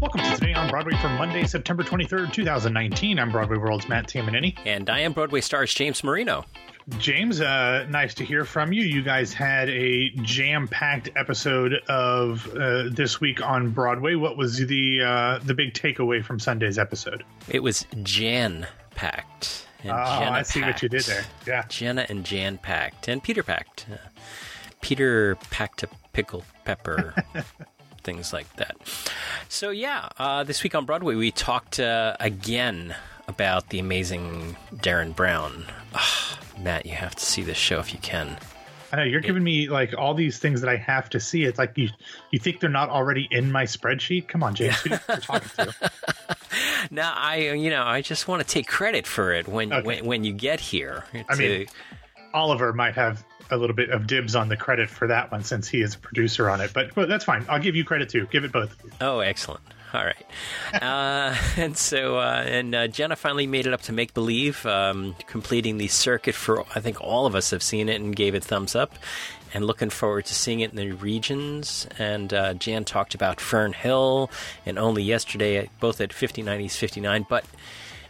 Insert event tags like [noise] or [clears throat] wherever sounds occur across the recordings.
Welcome to Today on Broadway for Monday, September 23rd, 2019. I'm Broadway World's Matt Tamanini. And I am Broadway stars James Marino. James, uh, nice to hear from you. You guys had a jam-packed episode of uh, this week on Broadway. What was the uh, the big takeaway from Sunday's episode? It was Jan packed. Oh, I see what you did there. Yeah, Jenna and Jan packed, and Peter packed. Uh, Peter packed a pickle pepper. [laughs] things like that. So yeah, uh, this week on Broadway we talked uh, again about the amazing Derren Brown. Oh, [sighs] Matt, you have to see this show if you can. I know you're giving me like all these things that I have to see. It's like you you think they're not already in my spreadsheet? Come on, James, who you're talking to? [laughs] now I you know I just want to take credit for it when Okay. when, when you get here. I mean, Oliver might have a little bit of dibs on the credit for that one since he is a producer on it, but, but that's fine. I'll give you credit too. Give it both. Oh, excellent. All right. Uh, [laughs] and so, uh, and uh, Jenna finally made it up to Make Believe, um, completing the circuit for, I think all of us have seen it and gave it thumbs up. And looking forward to seeing it in the regions. And uh, Jan talked about Fern Hill and only yesterday, both at 5090s 59. But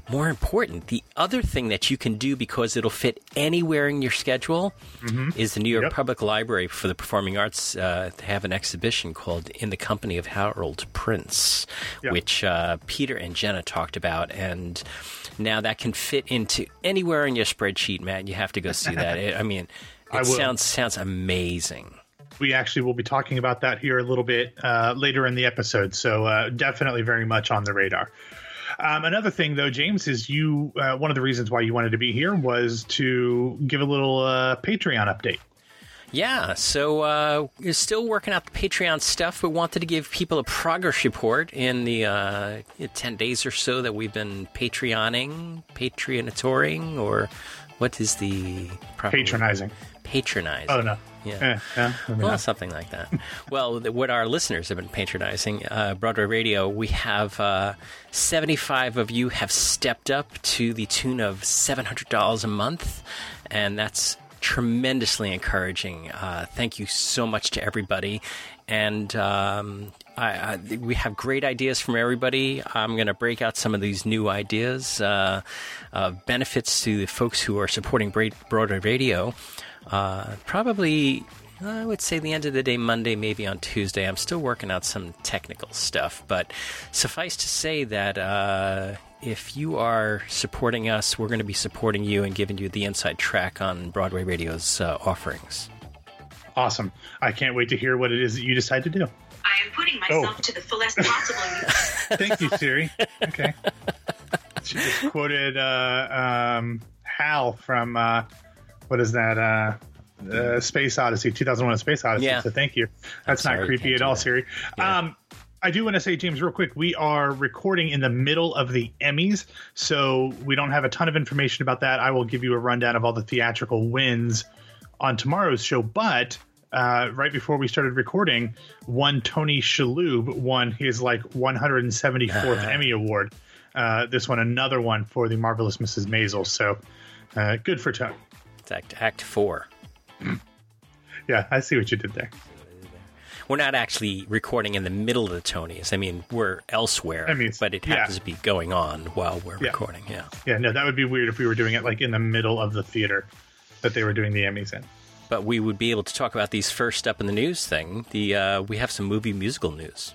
more important, the other thing that you can do because it'll fit anywhere in your schedule is the New York Yep. Public Library for the Performing Arts uh, have an exhibition called In the Company of Harold Prince, Yeah. which uh, Peter and Jenna talked about. And now that can fit into anywhere in your spreadsheet, Matt. You have to go see that. [laughs] It- I mean, it I sounds sounds amazing. We actually will be talking about that here a little bit uh, later in the episode, so uh, definitely very much on the radar. Um, another thing, though, James, is you. Uh, one of the reasons why you wanted to be here was to give a little uh, Patreon update. Yeah, so uh, we're still working out the Patreon stuff. We wanted to give people a progress report in the uh, 10 days or so that we've been Patreoning, Patreonatoring, or what is the proper? Patronizing. Patronizing. Oh no. Yeah. Eh, yeah, Well, something like that. [laughs] well, th- what our listeners have been patronizing, uh, Broadway Radio, we have uh, 75 of you have stepped up to the tune of $700 a month, and that's tremendously encouraging. Uh, thank you so much to everybody. And um, I, I, we have great ideas from everybody. I'm going to break out some of these new ideas, uh, benefits to the folks who are supporting Broadway Radio. Uh, probably, I would say the end of the day, Monday, maybe on Tuesday. I'm still working out some technical stuff, but suffice to say that uh, if you are supporting us, we're going to be supporting you and giving you the inside track on Broadway Radio's uh, offerings. Awesome. I can't wait to hear what it is that you decide to do. I am putting myself Oh. to the fullest possible use. [laughs] Thank you, Siri. Okay. She just quoted uh, um, Hal from uh, what is that? Uh, uh, Space Odyssey, 2001: Space Odyssey. Yeah. So thank you. That's sorry not you creepy at all, that. Siri. Yeah. Um, I do want to say, James, real quick, we are recording in the middle of the Emmys, so we don't have a ton of information about that. I will give you a rundown of all the theatrical wins on tomorrow's show, but uh, right before we started recording, one Tony Shalhoub won his like 174th [laughs] Emmy Award. Uh, this one, another one for the marvelous Mrs. Maisel. So uh, good for Tony. It's Act, act Four. [clears throat] Yeah, I see what you did there. We're not actually recording in the middle of the Tonys. I mean, we're elsewhere, I mean, but it yeah. happens to be going on while we're Yeah. recording. Yeah. Yeah, no, that would be weird if we were doing it like in the middle of the theater that they were doing the Emmys in. But we would be able to talk about these first up in the news thing. The uh, we have some movie musical news.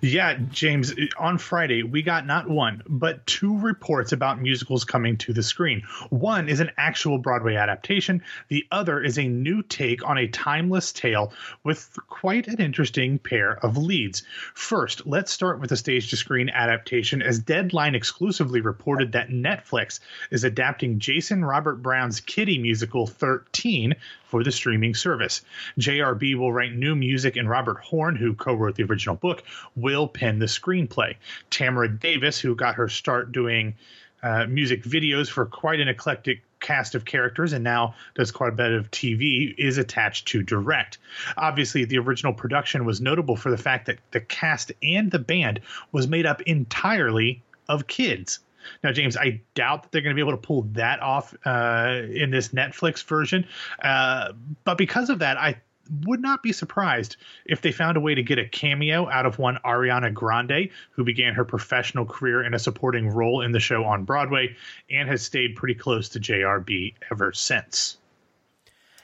Yeah, James, on Friday, we got not one, but two reports about musicals coming to the screen. One is an actual Broadway adaptation, the other is a new take on a timeless tale with quite an interesting pair of leads. First, let's start with the stage to screen adaptation, as Deadline exclusively reported that Netflix is adapting Jason Robert Brown's Kitty musical 13 for the streaming service. JRB will write new music, and Robert Horn, who co wrote the original book, will pen the screenplay. Tamara Davis, who got her start doing uh, music videos for quite an eclectic cast of characters and now does quite a bit of TV, is attached to direct. Obviously, the original production was notable for the fact that the cast and the band was made up entirely of kids. Now, James, I doubt that they're going to be able to pull that off uh, in this Netflix version. Uh, but because of that, I would not be surprised if they found a way to get a cameo out of one Ariana Grande, who began her professional career in a supporting role in the show on Broadway and has stayed pretty close to JRB ever since.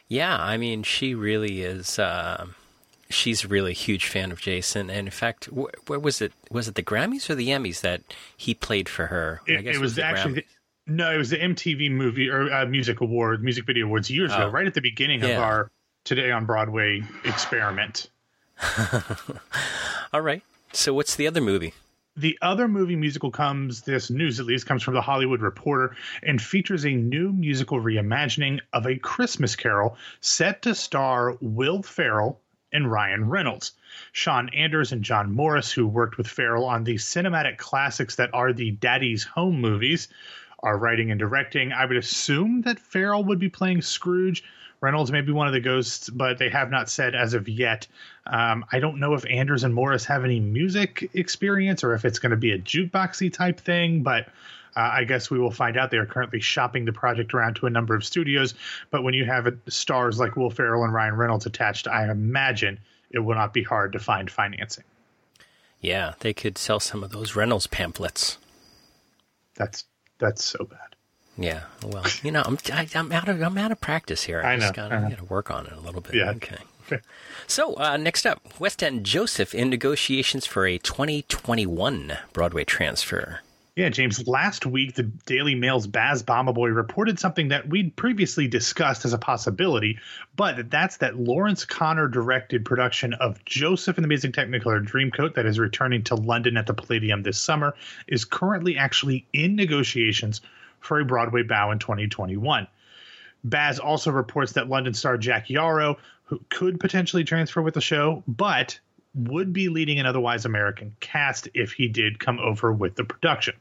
Yeah, I mean, she really is. Uh, she's a really huge fan of Jason, and in fact, wh- where was it? Was it the Grammys or the Emmys that he played for her? I It, guess it was the actually the, no, it was the MTV movie or uh, music award, music video awards years Oh. ago, right at the beginning of our Today on Broadway experiment. [laughs] All right. So, what's the other movie? The other movie musical comes, this news at least, comes from the Hollywood Reporter and features a new musical reimagining of A Christmas Carol set to star Will Ferrell and Ryan Reynolds. Sean Anders and John Morris, who worked with Ferrell on the cinematic classics that are the Daddy's Home movies, are writing and directing. I would assume that Ferrell would be playing Scrooge. Reynolds may be one of the ghosts, but they have not said as of yet. Um, I don't know if Anders and Morris have any music experience or if it's going to be a jukeboxy type thing, but uh, I guess we will find out. They are currently shopping the project around to a number of studios, but when you have stars like Will Ferrell and Ryan Reynolds attached, I imagine it will not be hard to find financing. Yeah, they could sell some of those Reynolds pamphlets. That's that's so bad. Yeah, well, you know, I'm I, I'm out of I'm out of practice here. I, I just know, gotta, I know. gotta work on it a little bit. Yeah. Okay. So uh, next up, West End Joseph in negotiations for a 2021 Broadway transfer. Yeah, James, last week the Daily Mail's Baz Bamigboye reported something that we'd previously discussed as a possibility, but that's that Laurence Connor directed production of Joseph and the Amazing Technicolor Dreamcoat that is returning to London at the Palladium this summer is currently actually in negotiations for a Broadway bow in 2021. Baz also reports that London star Jac Yarrow, who could potentially transfer with the show, but would be leading an otherwise American cast if he did come over with the production.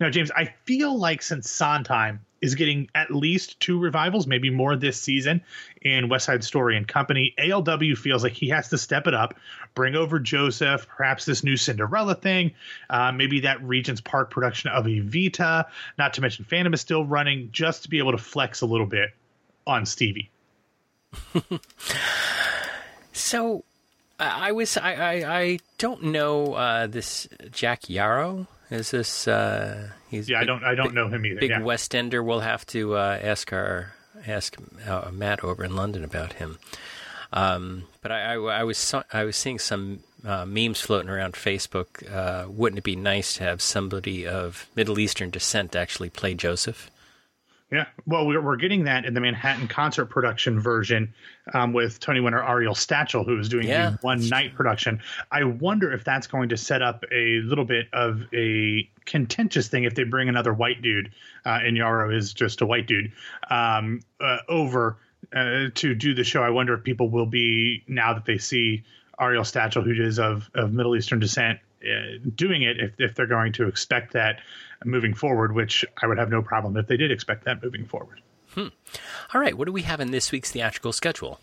Now, James, I feel like since Sondheim is getting at least two revivals, maybe more this season in West Side Story and Company, ALW feels like he has to step it up, bring over Joseph, perhaps this new Cinderella thing, uh, maybe that Regent's Park production of Evita, not to mention Phantom is still running, just to be able to flex a little bit on Stevie. [laughs] So I, was I, I I don't know uh, this Jac Yarrow. Is this uh, he's Yeah, I don't I don't know him either. big yeah. West Ender. We'll have to uh, ask our ask uh, Matt over in London about him. Um, but I, I, I was so, I was seeing some uh, memes floating around Facebook. Uh, wouldn't it be nice to have somebody of Middle Eastern descent actually play Joseph? Yeah, well, we're, we're getting that in the Manhattan concert production version um, with Tony winner Ariel Stachel, who is doing Yeah. the one night production. I wonder if that's going to set up a little bit of a contentious thing if they bring another white dude, uh, and Yarrow is just a white dude, um, uh, over uh, to do the show. I wonder if people will be, now that they see Ariel Stachel, who is of, of Middle Eastern descent, Uh, doing it, if, if they're going to expect that moving forward, which I would have no problem if they did expect that moving forward. Hmm. All right, what do we have in this week's theatrical schedule?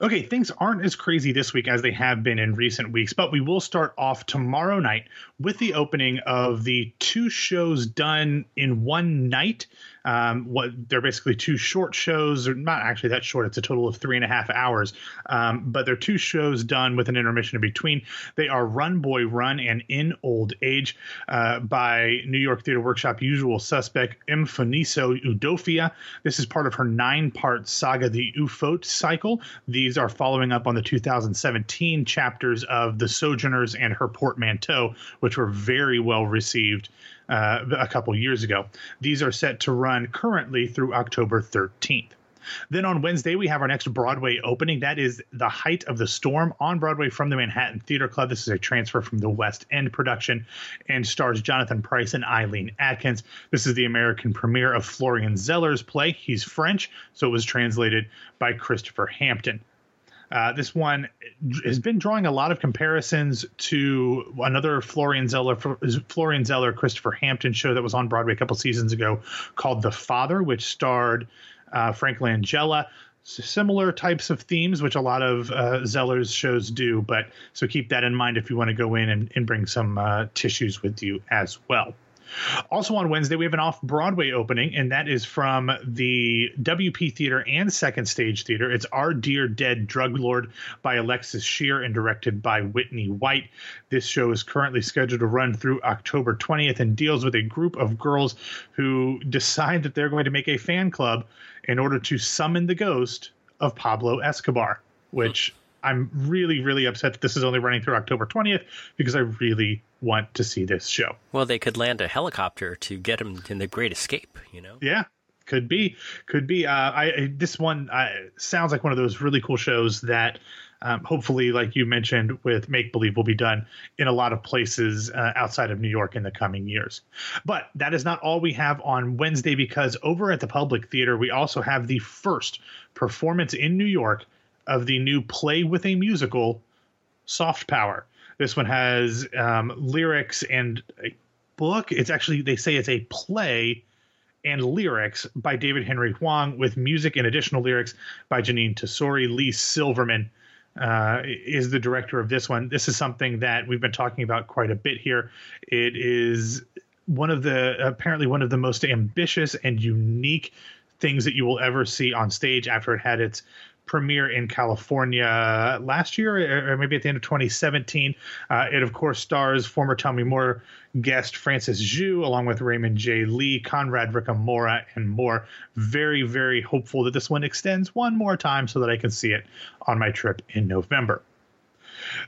Okay, things aren't as crazy this week as they have been in recent weeks, but we will start off tomorrow night with the opening of the two shows done in one night. Um, what they're basically two short shows, or not actually that short. It's a total of three and a half hours, um, but they're two shows done with an intermission in between. They are Run Boy Run and In Old Age uh, by New York Theater Workshop usual suspect Mfoniso Udofia. This is part of her nine-part saga, the Ufot cycle. These are following up on the 2017 chapters of The Sojourners and Her Portmanteau, which were very well received uh, a couple years ago. These are set to run currently through October 13th. Then on Wednesday, we have our next Broadway opening. That is The Height of the Storm on Broadway from the Manhattan Theater Club. This is a transfer from the West End production and stars Jonathan Pryce and Eileen Atkins. This is the American premiere of Florian Zeller's play. He's French, so it was translated by Christopher Hampton. Uh, this one has been drawing a lot of comparisons to another Florian Zeller, Florian Zeller, Christopher Hampton show that was on Broadway a couple seasons ago called The Father, which starred uh, Frank Langella. Similar types of themes, which a lot of uh, Zeller's shows do, but so keep that in mind if you want to go in and, and bring some uh, tissues with you as well. Also on Wednesday, we have an off Broadway opening, and that is from the WP Theater and Second Stage Theater. It's Our Dear Dead Drug Lord by Alexis Scheer and directed by Whitney White. This show is currently scheduled to run through October 20th and deals with a group of girls who decide that they're going to make a fan club in order to summon the ghost of Pablo Escobar, which I'm really, really upset that this is only running through October 20th because I really want to see this show. Well, they could land a helicopter to get him in the Great Escape, you know? Yeah, could be, could be. Uh, I, this one uh, sounds like one of those really cool shows that. Um, hopefully, like you mentioned with Make Believe, will be done in a lot of places uh, outside of New York in the coming years. But that is not all we have on Wednesday because over at the Public Theater, we also have the first performance in New York of the new play with a musical, Soft Power. This one has um, lyrics and a book. It's actually, they say it's a play and lyrics by David Henry Hwang with music and additional lyrics by Jeanine Tesori. Leigh Silverman uh, is the director of this one. This is something that we've been talking about quite a bit here. It is one of the apparently one of the most ambitious and unique things that you will ever see on stage after it had its premiere in California last year, or maybe at the end of 2017. Uh, it, of course, stars former Tommy Moore guest Francis Jue, along with Raymond J. Lee, Conrad Ricamora, and more. Very, very hopeful that this one extends one more time so that I can see it on my trip in November.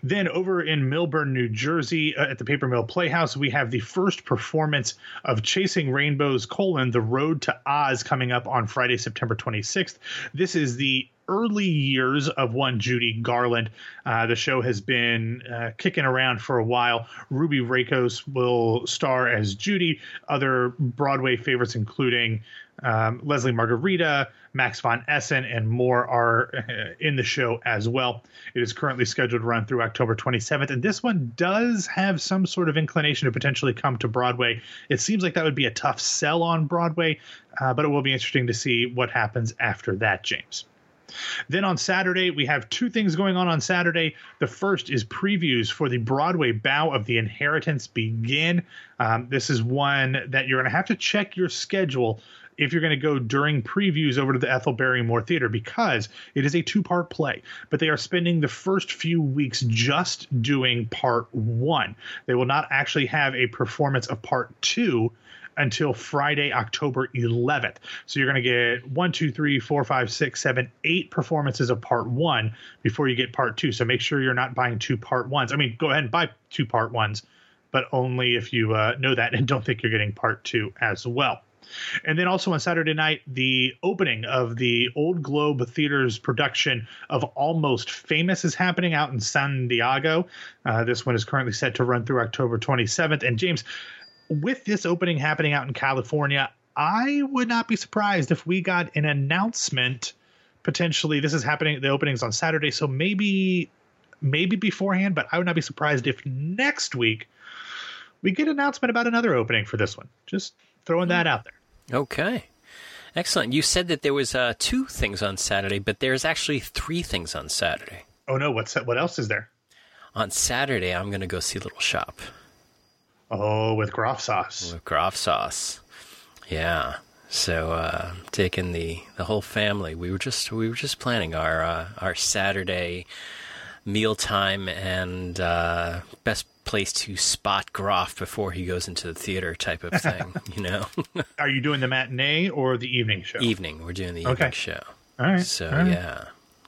Then over in Millburn, New Jersey, uh, at the Paper Mill Playhouse, we have the first performance of Chasing Rainbows: colon The Road to Oz coming up on Friday, September 26th. This is the early years of one Judy Garland. Uh, the show has been uh, kicking around for a while. Ruby Rakos will star as Judy. Other Broadway favorites, including um, Lesli Margherita, Max von Essen, and more, are uh, in the show as well. It is currently scheduled to run through October 27th, and this one does have some sort of inclination to potentially come to Broadway. It seems like that would be a tough sell on Broadway, uh, but it will be interesting to see what happens after that, James. Then on Saturday, we have two things going on on Saturday. The first is previews for the Broadway bow of The Inheritance Begin. Um, this is one that you're going to have to check your schedule if you're going to go during previews over to the Ethel Barrymore Theater because it is a two part play, but they are spending the first few weeks just doing part one. They will not actually have a performance of part two until Friday, October 11th. So you're going to get one, two, three, four, five, six, seven, eight performances of part one before you get part two. So make sure you're not buying two part ones. I mean, go ahead and buy two part ones, but only if you uh, know that and don't think you're getting part two as well. And then also on Saturday night, the opening of the Old Globe Theater's production of Almost Famous is happening out in San Diego. Uh, this one is currently set to run through October 27th. And James, with this opening happening out in California, I would not be surprised if we got an announcement potentially. This is happening, the opening's on Saturday, so maybe maybe beforehand, but I would not be surprised if next week we get an announcement about another opening for this one. Just throwing that out there. Okay. Excellent. You said that there was uh, two things on Saturday, but there's actually three things on Saturday. Oh no, what's what else is there? On Saturday, I'm going to go see Little Shop Oh, with Groff sauce. with Groff sauce. Yeah. So uh, taking the the whole family. We were just we were just planning our uh, our Saturday mealtime and uh, best place to spot Groff before he goes into the theater type of [laughs] thing. you know, Are you doing the matinee or the evening show? evening. We're doing the evening Okay. show. All right. So all right. yeah.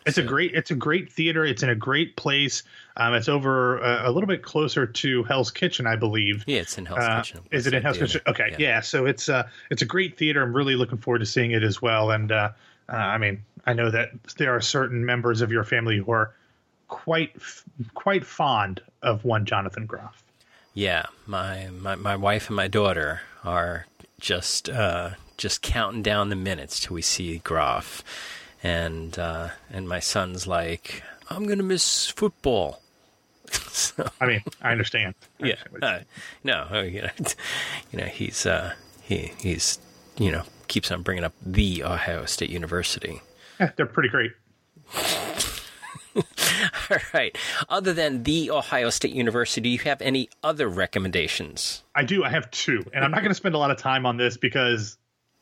It's a great it's a great theater. It's in a great place. Um, it's over uh, a little bit closer to Hell's Kitchen, I believe. Yeah, it's in Hell's Uh, Kitchen. Is it in Hell's. Kitchen? Okay, yeah. So it's uh it's a great theater. I'm really looking forward to seeing it as well. And uh, uh, I mean, I know that there are certain members of your family who are quite quite fond of one Jonathan Groff. Yeah, my, my my wife and my daughter are just uh, just counting down the minutes till we see Groff, and uh, and my son's like, I'm gonna miss football. [laughs] so, I mean, I understand. I yeah, understand uh, no, [laughs] you know, you know, he's uh, he he's you know keeps on bringing up the Ohio State University. Yeah, they're pretty great. [laughs] All right. Other than the Ohio State University, do you have any other recommendations? I do. I have two, and I'm not going to spend a lot of time on this because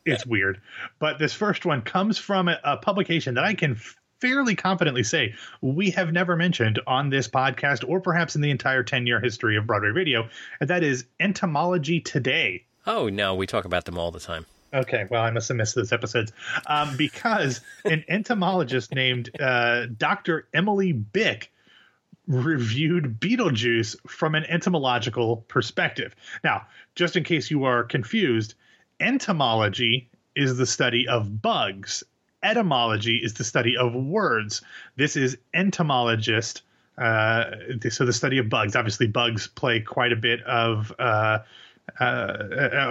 it's weird. But this first one comes from a, a publication that I can fairly confidently say we have never mentioned on this podcast or perhaps in the entire 10 year history of Broadway radio, and that is Entomology Today. Oh, no, we talk about them all the time. Okay, well, I must have missed those episodes um, because an [laughs] entomologist named uh, Dr. Emily Bick reviewed Beetlejuice from an entomological perspective. Now, just in case you are confused, entomology is the study of bugs. Etymology is the study of words. This is entomologist. Uh, so the study of bugs. Obviously, bugs play quite a bit of uh, uh,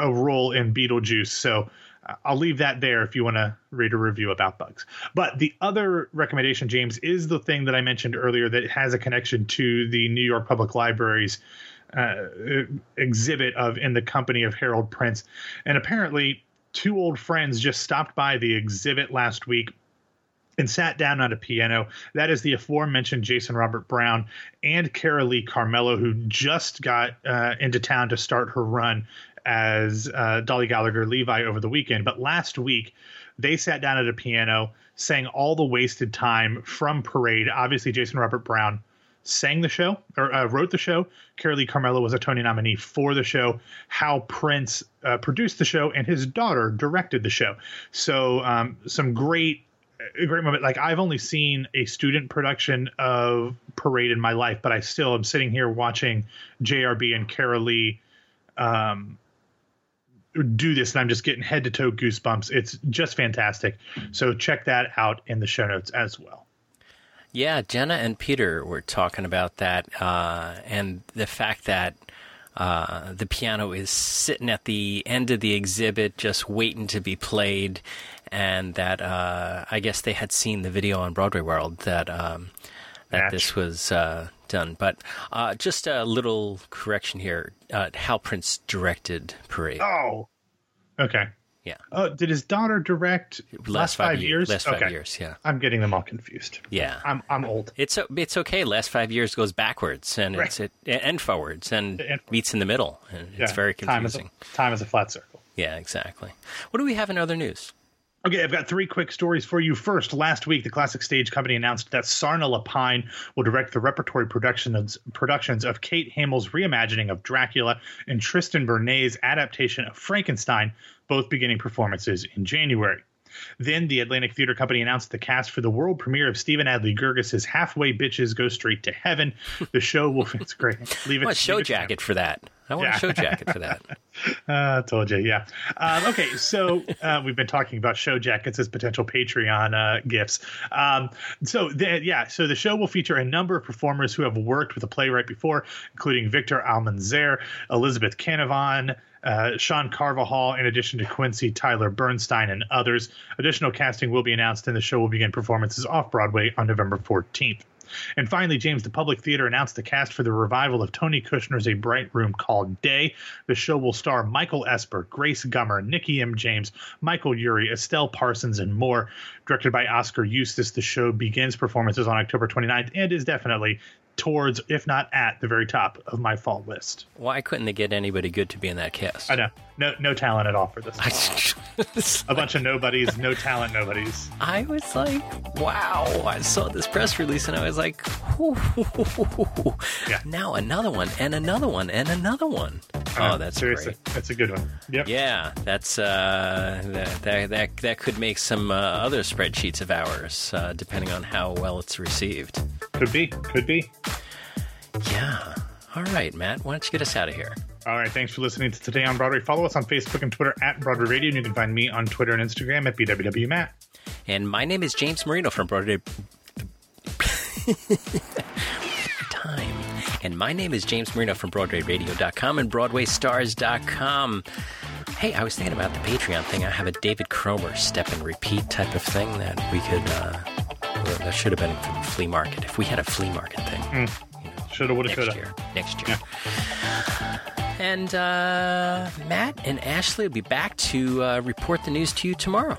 a role in Beetlejuice. So uh, I'll leave that there if you want to read a review about bugs. But the other recommendation, James, is the thing that I mentioned earlier that has a connection to the New York Public Library's exhibit of In the Company of Harold Prince. And apparently, two old friends just stopped by the exhibit last week and sat down at a piano. That is the aforementioned Jason Robert Brown and Carolee Carmello, who just got uh, into town to start her run as uh, Dolly Gallagher Levi over the weekend. But last week, they sat down at a piano, sang all the wasted time from Parade. Obviously, Jason Robert Brown sang the show or uh, wrote the show. Carolee Carmello was a Tony nominee for the show. Hal Prince uh, produced the show, and his daughter directed the show. So, um, some great a great moment. Like I've only seen a student production of Parade in my life, but I still am sitting here watching JRB and Carolee um, do this, and I'm just getting head to toe goosebumps. It's just fantastic. So check that out in the show notes as well. Yeah, Jenna and Peter were talking about that, uh, and the fact that uh, the piano is sitting at the end of the exhibit, just waiting to be played, and that uh, I guess they had seen the video on Broadway World that um, that Match. this was uh, done. But uh, just a little correction here: uh, Hal Prince directed Parade. Oh, okay. Yeah, Oh, did his daughter direct last, five, ye- years? Last five okay. years, yeah, I'm getting them all confused. yeah. I'm I'm old. It's it's okay. Last five years goes backwards, and it's it and forwards, and And- meets in the middle, and it's Yeah, very time is a, confusing. time is a flat circle. Yeah, exactly. What do we have in other news? Okay, I've got three quick stories for you. First, last week, the Classic Stage Company announced that Sarna Lapine will direct the repertory productions productions of Kate Hamill's reimagining of Dracula and Tristan Bernays' adaptation of Frankenstein, both beginning performances in January. Then the Atlantic Theater Company announced the cast for the world premiere of Stephen Adly Guirgis's Halfway Bitches Go Straight to Heaven. [laughs] The show will it's great. Leave it. I want a show jacket for that. [laughs] I want Yeah. a show jacket for that. Uh, told you, yeah. Um, okay, so uh, we've been talking about show jackets as potential Patreon uh, gifts. Um, so, the, yeah, so the show will feature a number of performers who have worked with the playwright before, including Victor Almanzar, Elizabeth Canavan, uh, Sean Carvajal, in addition to Quincy Tyler Bernstein and others. Additional casting will be announced, and the show will begin performances off Broadway on November 14th. And finally, James, the Public Theater announced the cast for the revival of Tony Kushner's A Bright Room Called Day. The show will star Michael Esper, Grace Gummer, Nikki M. James, Michael Urie, Estelle Parsons, and more. Directed by Oskar Eustis, the show begins performances on October 29th and is definitely towards, if not at, the very top of my fall list. Why couldn't they get anybody good to be in that cast? I know. No, no talent at all for this. A bunch of nobodies, no talent nobodies. I was like, wow. I saw this press release and I was like, Yeah. now another one and another one and another one. Oh, that's seriously. great. That's a good one. Yep. Yeah, that's uh, that, that that that could make some uh, other spreadsheets of ours, uh, depending on how well it's received. Could be. Could be. Yeah. All right, Matt. Why don't you get us out of here? All right. Thanks for listening to Today on Broadway. Follow us on Facebook and Twitter at Broadway Radio, and you can find me on Twitter and Instagram at BWWMatt. And my name is James Marino from Broadway. [laughs] Time. And my name is James Marino from BroadwayRadio.com and BroadwayStars.com. Hey, I was thinking about the Patreon thing. I have a David Cromer step and repeat type of thing that we could. Uh, that should have been from the flea market. If we had a flea market thing, you know, Shoulda, woulda, next coulda. year. Next year. And uh, Matt and Ashley will be back to uh, report the news to you tomorrow.